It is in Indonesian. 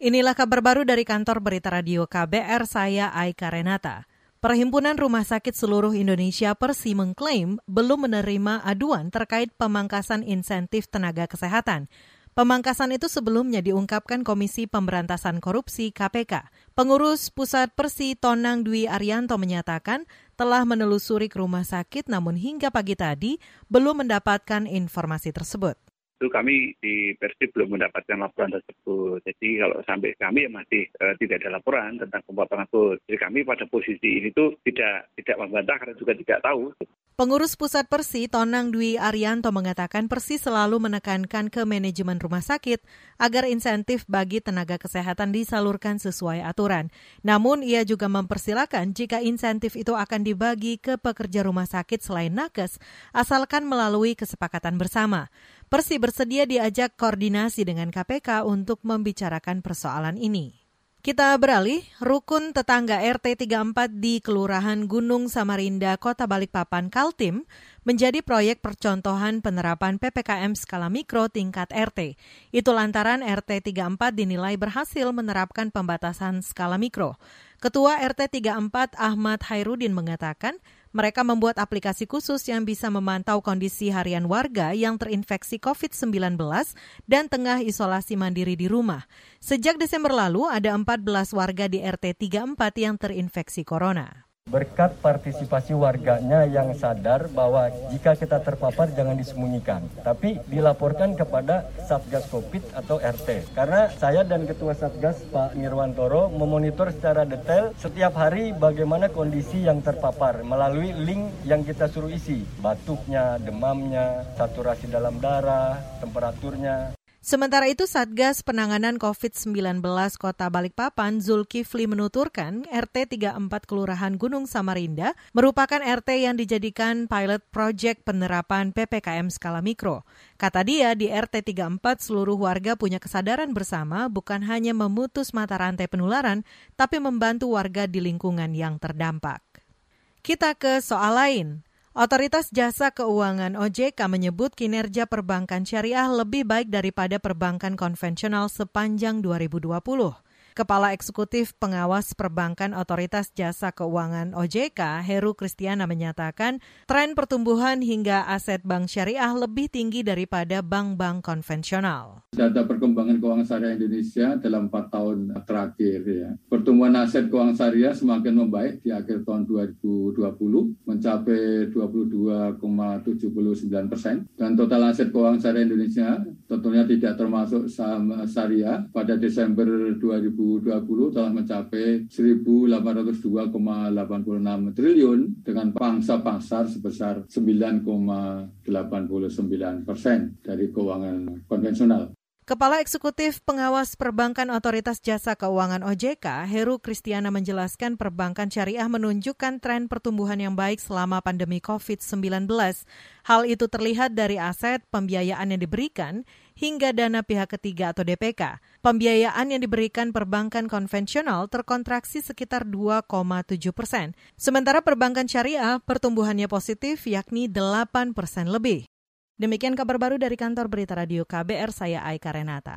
Inilah kabar baru dari kantor berita radio KBR, saya Aika Renata. Perhimpunan Rumah Sakit Seluruh Indonesia Persi mengklaim belum menerima aduan terkait pemangkasan insentif tenaga kesehatan. Pemangkasan itu sebelumnya diungkapkan Komisi Pemberantasan Korupsi KPK. Pengurus Pusat Persi Tonang Dwi Arianto menyatakan telah menelusuri ke rumah sakit namun hingga pagi tadi belum mendapatkan informasi tersebut itu kami di Persib belum mendapatkan laporan tersebut. Jadi kalau sampai kami ya masih e, tidak ada laporan tentang pemotongan bus. Jadi kami pada posisi ini tuh tidak tidak membantah karena juga tidak tahu. Pengurus Pusat Persi Tonang Dwi Arianto mengatakan Persi selalu menekankan ke manajemen rumah sakit agar insentif bagi tenaga kesehatan disalurkan sesuai aturan. Namun ia juga mempersilahkan jika insentif itu akan dibagi ke pekerja rumah sakit selain nakes asalkan melalui kesepakatan bersama. Persi bersedia diajak koordinasi dengan KPK untuk membicarakan persoalan ini. Kita beralih, rukun tetangga RT 34 di Kelurahan Gunung Samarinda, Kota Balikpapan, Kaltim, menjadi proyek percontohan penerapan PPKM skala mikro tingkat RT. Itu lantaran RT 34 dinilai berhasil menerapkan pembatasan skala mikro. Ketua RT 34 Ahmad Hairudin mengatakan, mereka membuat aplikasi khusus yang bisa memantau kondisi harian warga yang terinfeksi COVID-19 dan tengah isolasi mandiri di rumah. Sejak Desember lalu, ada 14 warga di RT 34 yang terinfeksi corona berkat partisipasi warganya yang sadar bahwa jika kita terpapar jangan disembunyikan, tapi dilaporkan kepada Satgas Covid atau RT. Karena saya dan Ketua Satgas Pak Nirwantoro memonitor secara detail setiap hari bagaimana kondisi yang terpapar melalui link yang kita suruh isi, batuknya, demamnya, saturasi dalam darah, temperaturnya. Sementara itu Satgas Penanganan COVID-19 Kota Balikpapan Zulkifli menuturkan RT 34 Kelurahan Gunung Samarinda merupakan RT yang dijadikan pilot project penerapan PPKM skala mikro. Kata dia di RT 34 seluruh warga punya kesadaran bersama bukan hanya memutus mata rantai penularan tapi membantu warga di lingkungan yang terdampak. Kita ke soal lain. Otoritas Jasa Keuangan OJK menyebut kinerja perbankan syariah lebih baik daripada perbankan konvensional sepanjang 2020. Kepala Eksekutif Pengawas Perbankan Otoritas Jasa Keuangan OJK, Heru Kristiana menyatakan tren pertumbuhan hingga aset bank syariah lebih tinggi daripada bank-bank konvensional. Data perkembangan keuangan syariah Indonesia dalam empat tahun terakhir ya. Pertumbuhan aset keuangan syariah semakin membaik di akhir tahun 2020 mencapai 22,79 persen dan total aset keuangan syariah Indonesia tentunya tidak termasuk saham syariah pada Desember 2020 2020 telah mencapai 1.802,86 triliun dengan pangsa pasar sebesar 9,89 persen dari keuangan konvensional. Kepala Eksekutif Pengawas Perbankan Otoritas Jasa Keuangan OJK, Heru Kristiana menjelaskan perbankan syariah menunjukkan tren pertumbuhan yang baik selama pandemi COVID-19. Hal itu terlihat dari aset pembiayaan yang diberikan hingga dana pihak ketiga atau DPK. Pembiayaan yang diberikan perbankan konvensional terkontraksi sekitar 2,7 persen. Sementara perbankan syariah pertumbuhannya positif yakni 8 persen lebih. Demikian kabar baru dari kantor berita radio KBR, saya Aika Renata.